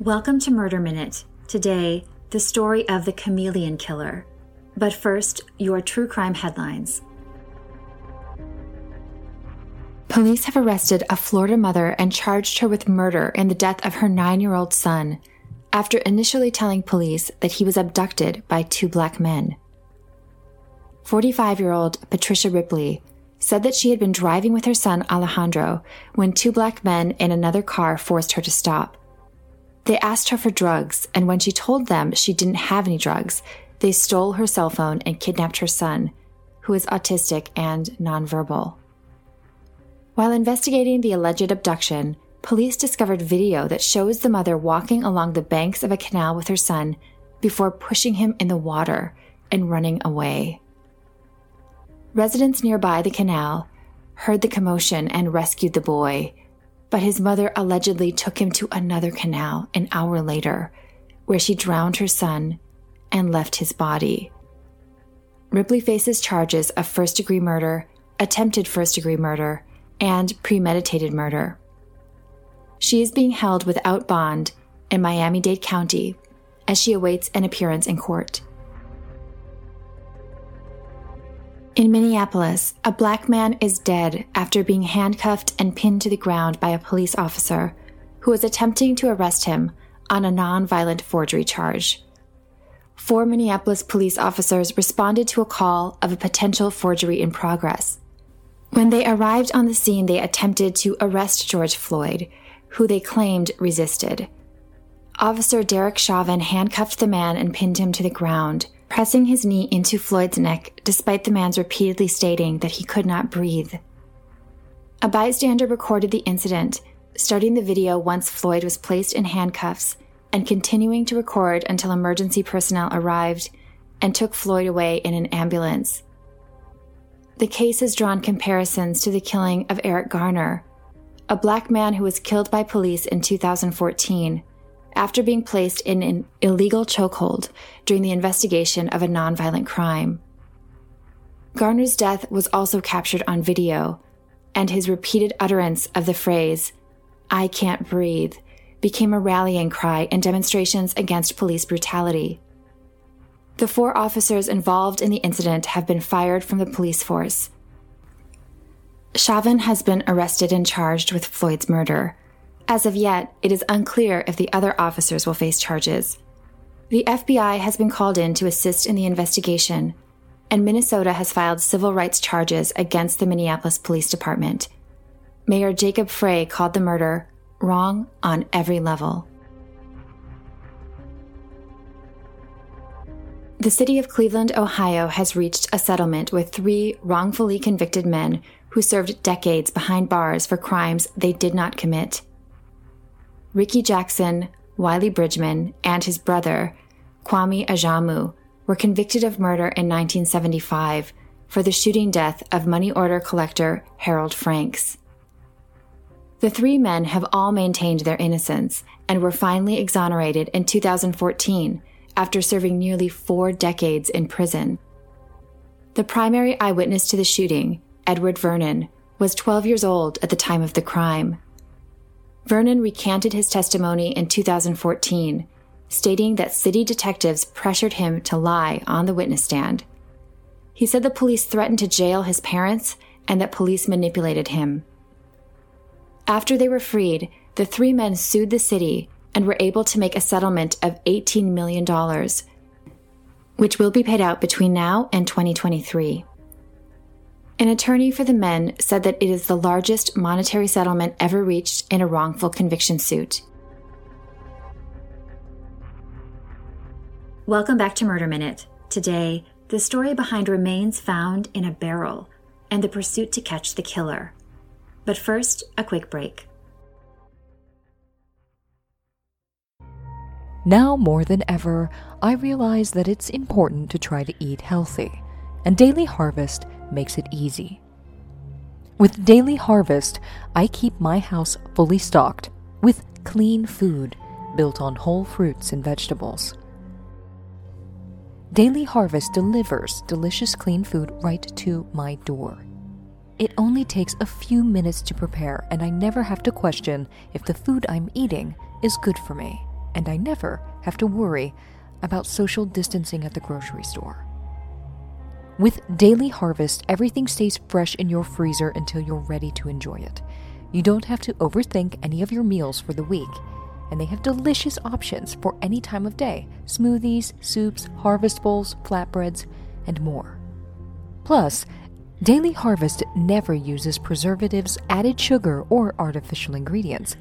Welcome to Murder Minute. Today, the story of the chameleon killer. But first, your true crime headlines. Police have arrested a Florida mother and charged her with murder in the death of her nine year old son after initially telling police that he was abducted by two black men. 45 year old Patricia Ripley said that she had been driving with her son Alejandro when two black men in another car forced her to stop. They asked her for drugs, and when she told them she didn't have any drugs, they stole her cell phone and kidnapped her son, who is autistic and nonverbal. While investigating the alleged abduction, police discovered video that shows the mother walking along the banks of a canal with her son before pushing him in the water and running away. Residents nearby the canal heard the commotion and rescued the boy, but his mother allegedly took him to another canal an hour later, where she drowned her son and left his body. Ripley faces charges of first degree murder, attempted first degree murder, and premeditated murder. She is being held without bond in Miami Dade County as she awaits an appearance in court. In Minneapolis, a black man is dead after being handcuffed and pinned to the ground by a police officer who was attempting to arrest him on a nonviolent forgery charge. Four Minneapolis police officers responded to a call of a potential forgery in progress. When they arrived on the scene, they attempted to arrest George Floyd, who they claimed resisted. Officer Derek Chauvin handcuffed the man and pinned him to the ground pressing his knee into Floyd's neck despite the man's repeatedly stating that he could not breathe. A bystander recorded the incident, starting the video once Floyd was placed in handcuffs and continuing to record until emergency personnel arrived and took Floyd away in an ambulance. The case has drawn comparisons to the killing of Eric Garner, a black man who was killed by police in 2014 after being placed in an illegal chokehold during the investigation of a nonviolent crime. Garner's death was also captured on video, and his repeated utterance of the phrase, I can't breathe, became a rallying cry in demonstrations against police brutality. The four officers involved in the incident have been fired from the police force. Chauvin has been arrested and charged with Floyd's murder. As of yet, it is unclear if the other officers will face charges. The FBI has been called in to assist in the investigation, and Minnesota has filed civil rights charges against the Minneapolis Police Department. Mayor Jacob Frey called the murder wrong on every level. The city of Cleveland, Ohio has reached a settlement with three wrongfully convicted men who served decades behind bars for crimes they did not commit. Ricky Jackson, Wiley Bridgeman, and his brother, Kwame Ajamu, were convicted of murder in 1975 for the shooting death of money order collector Harold Franks. The three men have all maintained their innocence and were finally exonerated in 2014 after serving nearly four decades in prison. The primary eyewitness to the shooting, Edward Vernon, was 12 years old at the time of the crime. Vernon recanted his testimony in 2014, stating that city detectives pressured him to lie on the witness stand. He said the police threatened to jail his parents and that police manipulated him. After they were freed, the three men sued the city and were able to make a settlement of $18 million, which will be paid out between now and 2023. An attorney for the men said that it is the largest monetary settlement ever reached in a wrongful conviction suit. Welcome back to Murder Minute. Today, the story behind remains found in a barrel and the pursuit to catch the killer. But first, a quick break. Now more than ever, I realize that it's important to try to eat healthy, and Daily Harvest makes it easy. With Daily Harvest, I keep my house fully stocked with clean food built on whole fruits and vegetables. Daily Harvest delivers delicious clean food right to my door. It only takes a few minutes to prepare, and I never have to question if the food I'm eating is good for me. and I never have to worry about social distancing at the grocery store. With Daily Harvest, everything stays fresh in your freezer until you're ready to enjoy it. You don't have to overthink any of your meals for the week, and they have delicious options for any time of day smoothies, soups, harvest bowls, flatbreads, and more. Plus, Daily Harvest never uses preservatives, added sugar, or artificial ingredients.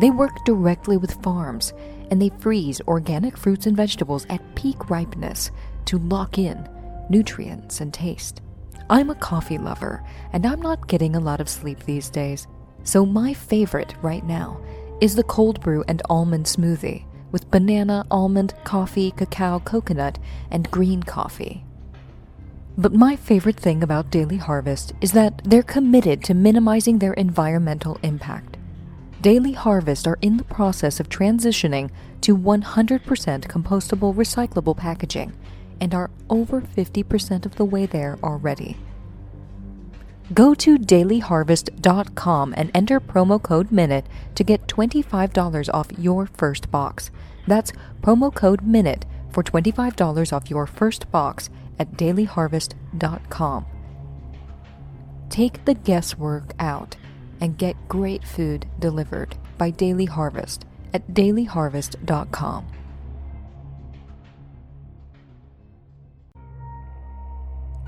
They work directly with farms, and they freeze organic fruits and vegetables at peak ripeness to lock in nutrients, and taste. I'm a coffee lover, and I'm not getting a lot of sleep these days, so my favorite right now is the cold brew and almond smoothie with banana, almond, coffee, cacao, coconut, and green coffee. But my favorite thing about Daily Harvest is that they're committed to minimizing their environmental impact. Daily Harvest are in the process of transitioning to 100% compostable recyclable packaging and are over 50% of the way there already. Go to dailyharvest.com and enter promo code MINUTE to get $25 off your first box. That's promo code MINUTE for $25 off your first box at dailyharvest.com. Take the guesswork out and get great food delivered by Daily Harvest at dailyharvest.com.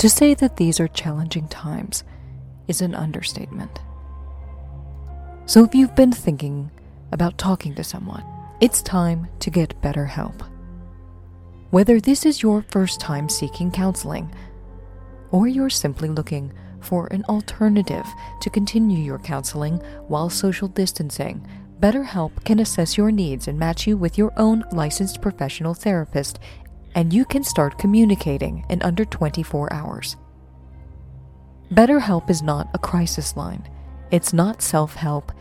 To say that these are challenging times is an understatement. So, if you've been thinking about talking to someone, it's time to get better help. Whether this is your first time seeking counseling, or you're simply looking for an alternative to continue your counseling while social distancing, BetterHelp can assess your needs and match you with your own licensed professional therapist and you can start communicating in under 24 hours. BetterHelp is not a crisis line. It's not self help.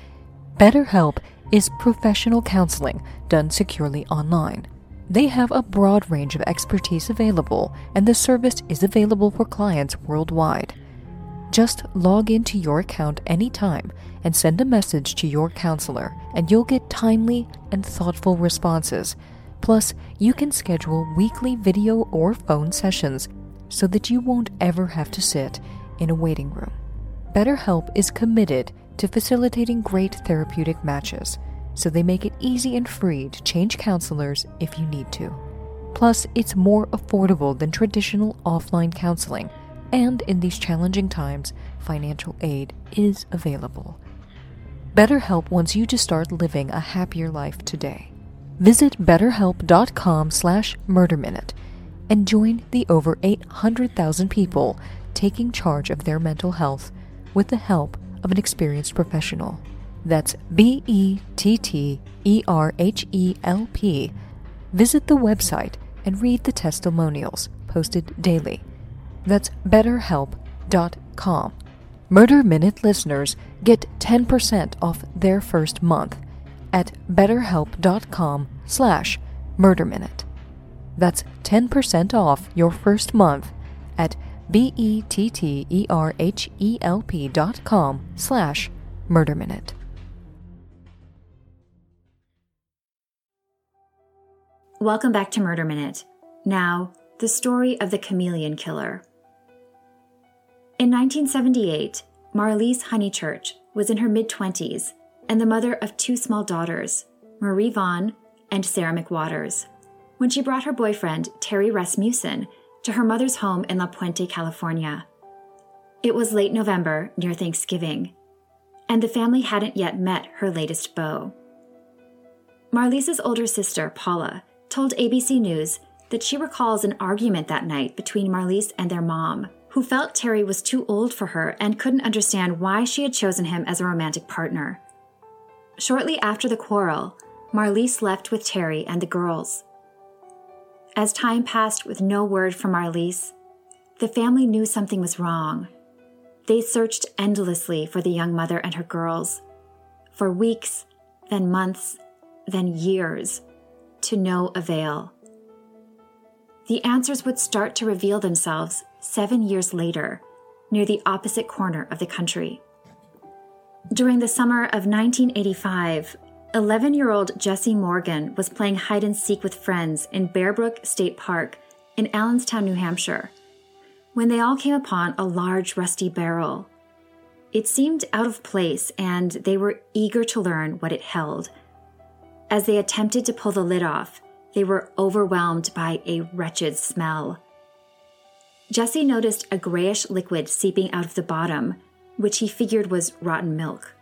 BetterHelp is professional counseling done securely online. They have a broad range of expertise available, and the service is available for clients worldwide. Just log into your account anytime and send a message to your counselor, and you'll get timely and thoughtful responses Plus, you can schedule weekly video or phone sessions so that you won't ever have to sit in a waiting room. BetterHelp is committed to facilitating great therapeutic matches, so they make it easy and free to change counselors if you need to. Plus, it's more affordable than traditional offline counseling, and in these challenging times, financial aid is available. BetterHelp wants you to start living a happier life today. Visit betterhelp.com slash murderminute and join the over 800,000 people taking charge of their mental health with the help of an experienced professional. That's B E T T E R H E L P. Visit the website and read the testimonials posted daily. That's betterhelp.com. Murder Minute listeners get 10% off their first month at betterhelp.com slash murderminute. That's 10% off your first month at B-E-T-T-E-R-H-E-L-P dot com slash murderminute. Welcome back to Murder Minute. Now, the story of the chameleon killer. In 1978, Marlise Honeychurch was in her mid 20s and the mother of two small daughters, Marie Vaughn and Sarah McWaters, when she brought her boyfriend, Terry Rasmussen, to her mother's home in La Puente, California. It was late November, near Thanksgiving, and the family hadn't yet met her latest beau. Marlise's older sister, Paula, told ABC News that she recalls an argument that night between Marlise and their mom, who felt Terry was too old for her and couldn't understand why she had chosen him as a romantic partner. Shortly after the quarrel, Marlise left with Terry and the girls. As time passed with no word from Marlise, the family knew something was wrong. They searched endlessly for the young mother and her girls, for weeks, then months, then years, to no avail. The answers would start to reveal themselves seven years later, near the opposite corner of the country. During the summer of 1985, 11 year old Jesse Morgan was playing hide and seek with friends in Bear Brook State Park in Allenstown, New Hampshire, when they all came upon a large rusty barrel. It seemed out of place, and they were eager to learn what it held. As they attempted to pull the lid off, they were overwhelmed by a wretched smell. Jesse noticed a grayish liquid seeping out of the bottom, which he figured was rotten milk.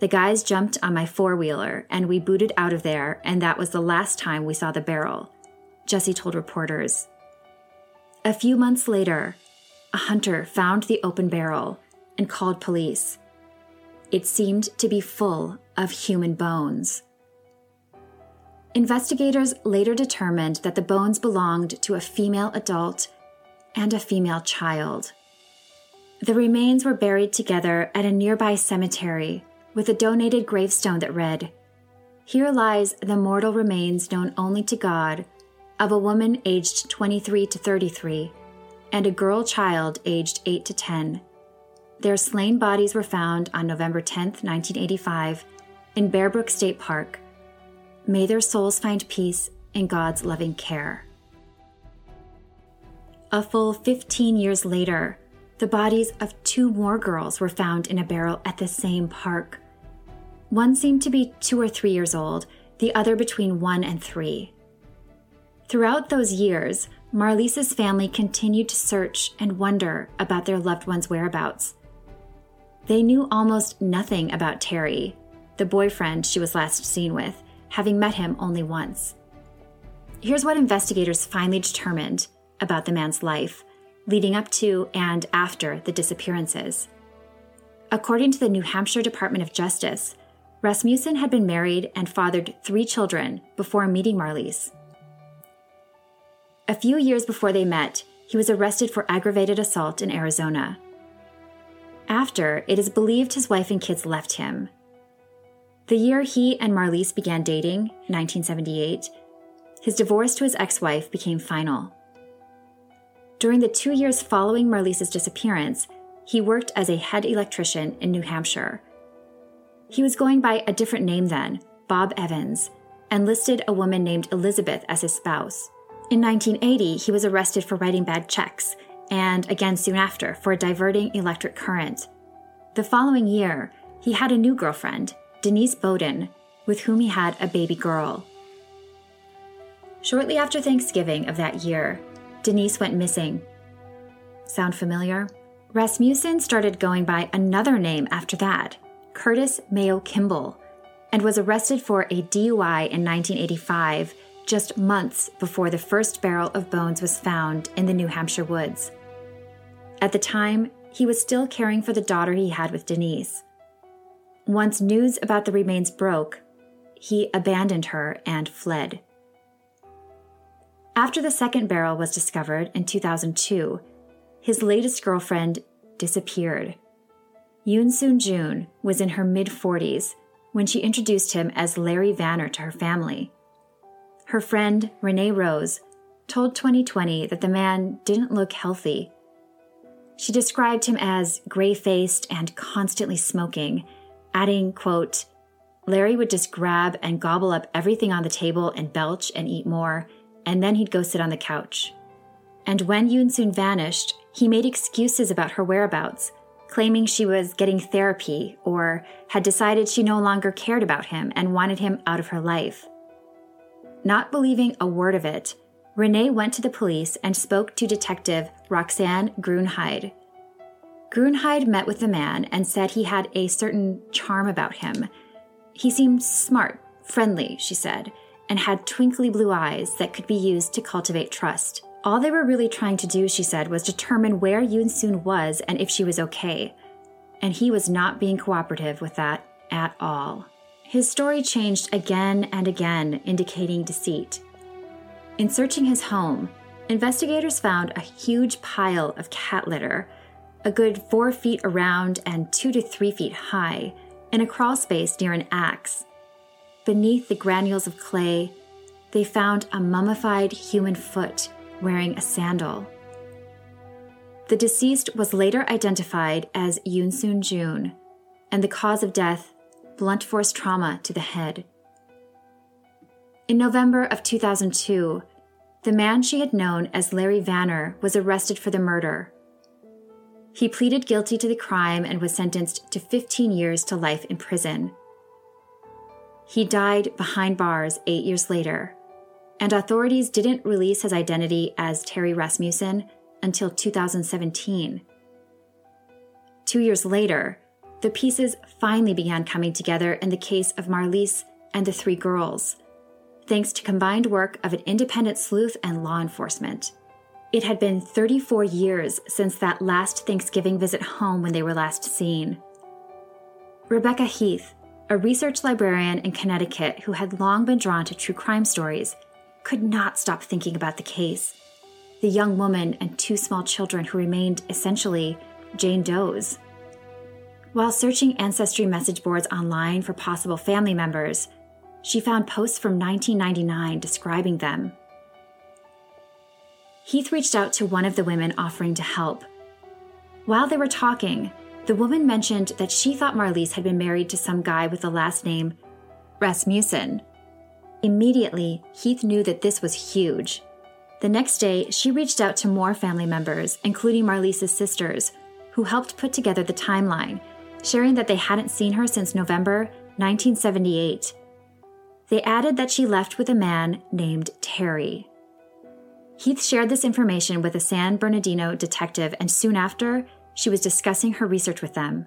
The guys jumped on my four wheeler and we booted out of there, and that was the last time we saw the barrel, Jesse told reporters. A few months later, a hunter found the open barrel and called police. It seemed to be full of human bones. Investigators later determined that the bones belonged to a female adult and a female child. The remains were buried together at a nearby cemetery with a donated gravestone that read, Here lies the mortal remains known only to God of a woman aged 23 to 33 and a girl child aged 8 to 10. Their slain bodies were found on November 10, 1985, in Bear Brook State Park. May their souls find peace in God's loving care. A full 15 years later, the bodies of two more girls were found in a barrel at the same park. One seemed to be two or three years old, the other between one and three. Throughout those years, Marlise's family continued to search and wonder about their loved one's whereabouts. They knew almost nothing about Terry, the boyfriend she was last seen with, having met him only once. Here's what investigators finally determined about the man's life, leading up to and after the disappearances. According to the New Hampshire Department of Justice, Rasmussen had been married and fathered three children before meeting Marlise. A few years before they met, he was arrested for aggravated assault in Arizona. After, it is believed his wife and kids left him. The year he and Marlise began dating, 1978, his divorce to his ex wife became final. During the two years following Marlise's disappearance, he worked as a head electrician in New Hampshire. He was going by a different name then, Bob Evans, and listed a woman named Elizabeth as his spouse. In 1980, he was arrested for writing bad checks, and again soon after for diverting electric current. The following year, he had a new girlfriend, Denise Beaudin, with whom he had a baby girl. Shortly after Thanksgiving of that year, Denise went missing. Sound familiar? Rasmussen started going by another name after that, Curtis Mayo Kimball, and was arrested for a DUI in 1985 just months before the first barrel of bones was found in the New Hampshire woods. At the time, he was still caring for the daughter he had with Denise. Once news about the remains broke, he abandoned her and fled. After the second barrel was discovered in 2002, his latest girlfriend disappeared. Yoon Soon Jun was in her mid 40s when she introduced him as Larry Vanner to her family. Her friend, Renee Rose, told 2020 that the man didn't look healthy. She described him as gray faced and constantly smoking, adding, quote, Larry would just grab and gobble up everything on the table and belch and eat more, and then he'd go sit on the couch. And when Yoon Soon vanished, he made excuses about her whereabouts, claiming she was getting therapy or had decided she no longer cared about him and wanted him out of her life. Not believing a word of it, Renee went to the police and spoke to Detective Roxanne Gruenheid. Gruenheid met with the man and said he had a certain charm about him. He seemed smart, friendly, she said, and had twinkly blue eyes that could be used to cultivate trust. All they were really trying to do, she said, was determine where Yoon Soon was and if she was okay. And he was not being cooperative with that at all. His story changed again and again, indicating deceit. In searching his home, investigators found a huge pile of cat litter, a good four feet around and two to three feet high, in a crawl space near an axe. Beneath the granules of clay, they found a mummified human foot wearing a sandal. The deceased was later identified as Yoon Soon Jun, and the cause of death blunt force trauma to the head. In November of 2002, the man she had known as Larry Vanner was arrested for the murder. He pleaded guilty to the crime and was sentenced to 15 years to life in prison. He died behind bars eight years later, and authorities didn't release his identity as Terry Rasmussen until 2017. Two years later, the pieces finally began coming together in the case of Marlise and the three girls thanks to combined work of an independent sleuth and law enforcement. It had been 34 years since that last Thanksgiving visit home when they were last seen. Rebecca Heath, a research librarian in Connecticut who had long been drawn to true crime stories, could not stop thinking about the case. The young woman and two small children who remained essentially Jane Doe's. While searching ancestry message boards online for possible family members, she found posts from 1999 describing them. Heath reached out to one of the women offering to help. While they were talking, the woman mentioned that she thought Marlise had been married to some guy with the last name Rasmussen. Immediately, Heath knew that this was huge. The next day, she reached out to more family members, including Marlise's sisters, who helped put together the timeline, sharing that they hadn't seen her since November 1978 they added that she left with a man named Terry. Heath shared this information with a San Bernardino detective, and soon after, she was discussing her research with them.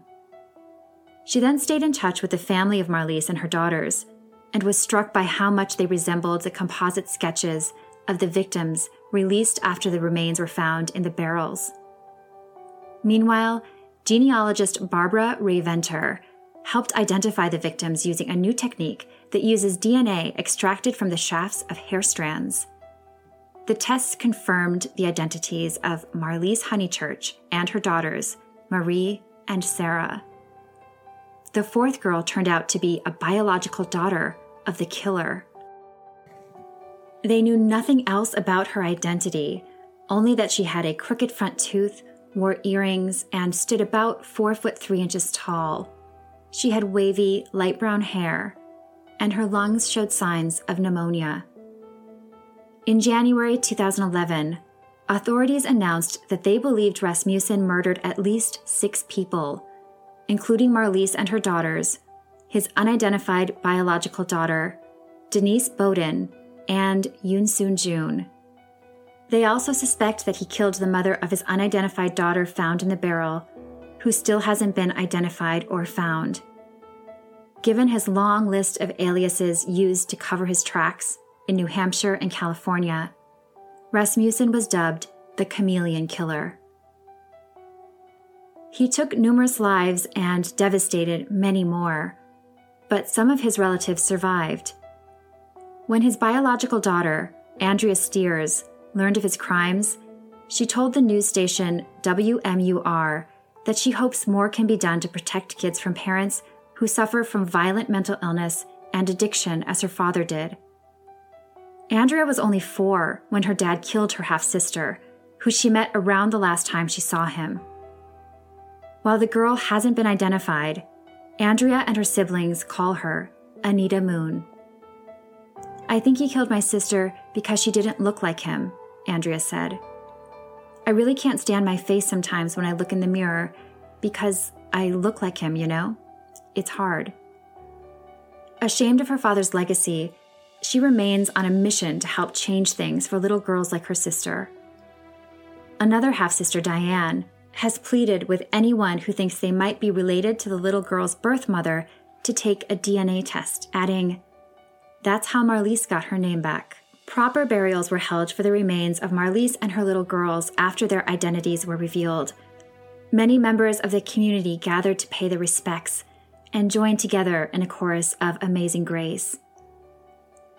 She then stayed in touch with the family of Marlise and her daughters, and was struck by how much they resembled the composite sketches of the victims released after the remains were found in the barrels. Meanwhile, genealogist Barbara Rae-Venter helped identify the victims using a new technique that uses DNA extracted from the shafts of hair strands. The tests confirmed the identities of Marlise Honeychurch and her daughters, Marie and Sarah. The fourth girl turned out to be a biological daughter of the killer. They knew nothing else about her identity, only that she had a crooked front tooth, wore earrings, and stood about four foot three inches tall. She had wavy, light brown hair and her lungs showed signs of pneumonia. In January 2011, authorities announced that they believed Rasmussen murdered at least six people, including Marlise and her daughters, his unidentified biological daughter, Denise Beaudin, and Yoon Soon Jun. They also suspect that he killed the mother of his unidentified daughter found in the barrel, who still hasn't been identified or found. Given his long list of aliases used to cover his tracks in New Hampshire and California, Rasmussen was dubbed the Chameleon Killer. He took numerous lives and devastated many more, but some of his relatives survived. When his biological daughter, Andrea Steers, learned of his crimes, she told the news station WMUR that she hopes more can be done to protect kids from parents who suffer from violent mental illness and addiction as her father did. Andrea was only four when her dad killed her half sister, who she met around the last time she saw him. While the girl hasn't been identified, Andrea and her siblings call her Anita Moon. I think he killed my sister because she didn't look like him, Andrea said. I really can't stand my face sometimes when I look in the mirror because I look like him, you know? it's hard. Ashamed of her father's legacy, she remains on a mission to help change things for little girls like her sister. Another half sister, Diane, has pleaded with anyone who thinks they might be related to the little girl's birth mother to take a DNA test, adding, That's how Marlise got her name back. Proper burials were held for the remains of Marlise and her little girls after their identities were revealed. Many members of the community gathered to pay the respects and joined together in a chorus of Amazing Grace.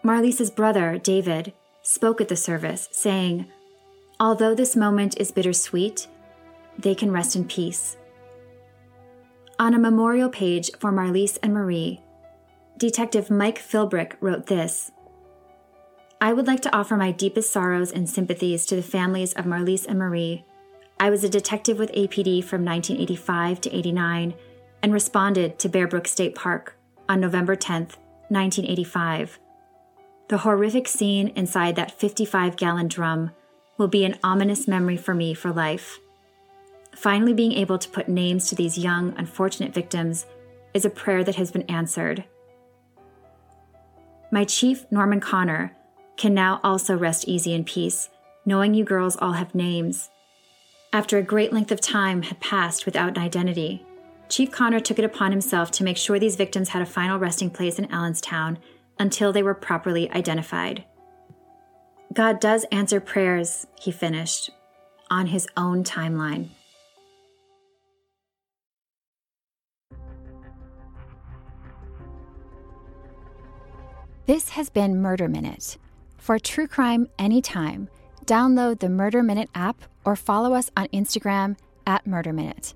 Marlise's brother, David, spoke at the service, saying, Although this moment is bittersweet, they can rest in peace. On a memorial page for Marlise and Marie, Detective Mike Philbrick wrote this I would like to offer my deepest sorrows and sympathies to the families of Marlise and Marie. I was a detective with APD from 1985 to 89 and responded to Bear Brook State Park, on November 10, 1985. The horrific scene inside that 55 gallon drum will be an ominous memory for me for life. Finally, being able to put names to these young, unfortunate victims is a prayer that has been answered. My chief, Norman Connor, can now also rest easy in peace, knowing you girls all have names. After a great length of time had passed without an identity, Chief Connor took it upon himself to make sure these victims had a final resting place in Allenstown until they were properly identified. God does answer prayers, he finished, on his own timeline. This has been Murder Minute. For true crime anytime, download the Murder Minute app or follow us on Instagram at Murder Minute.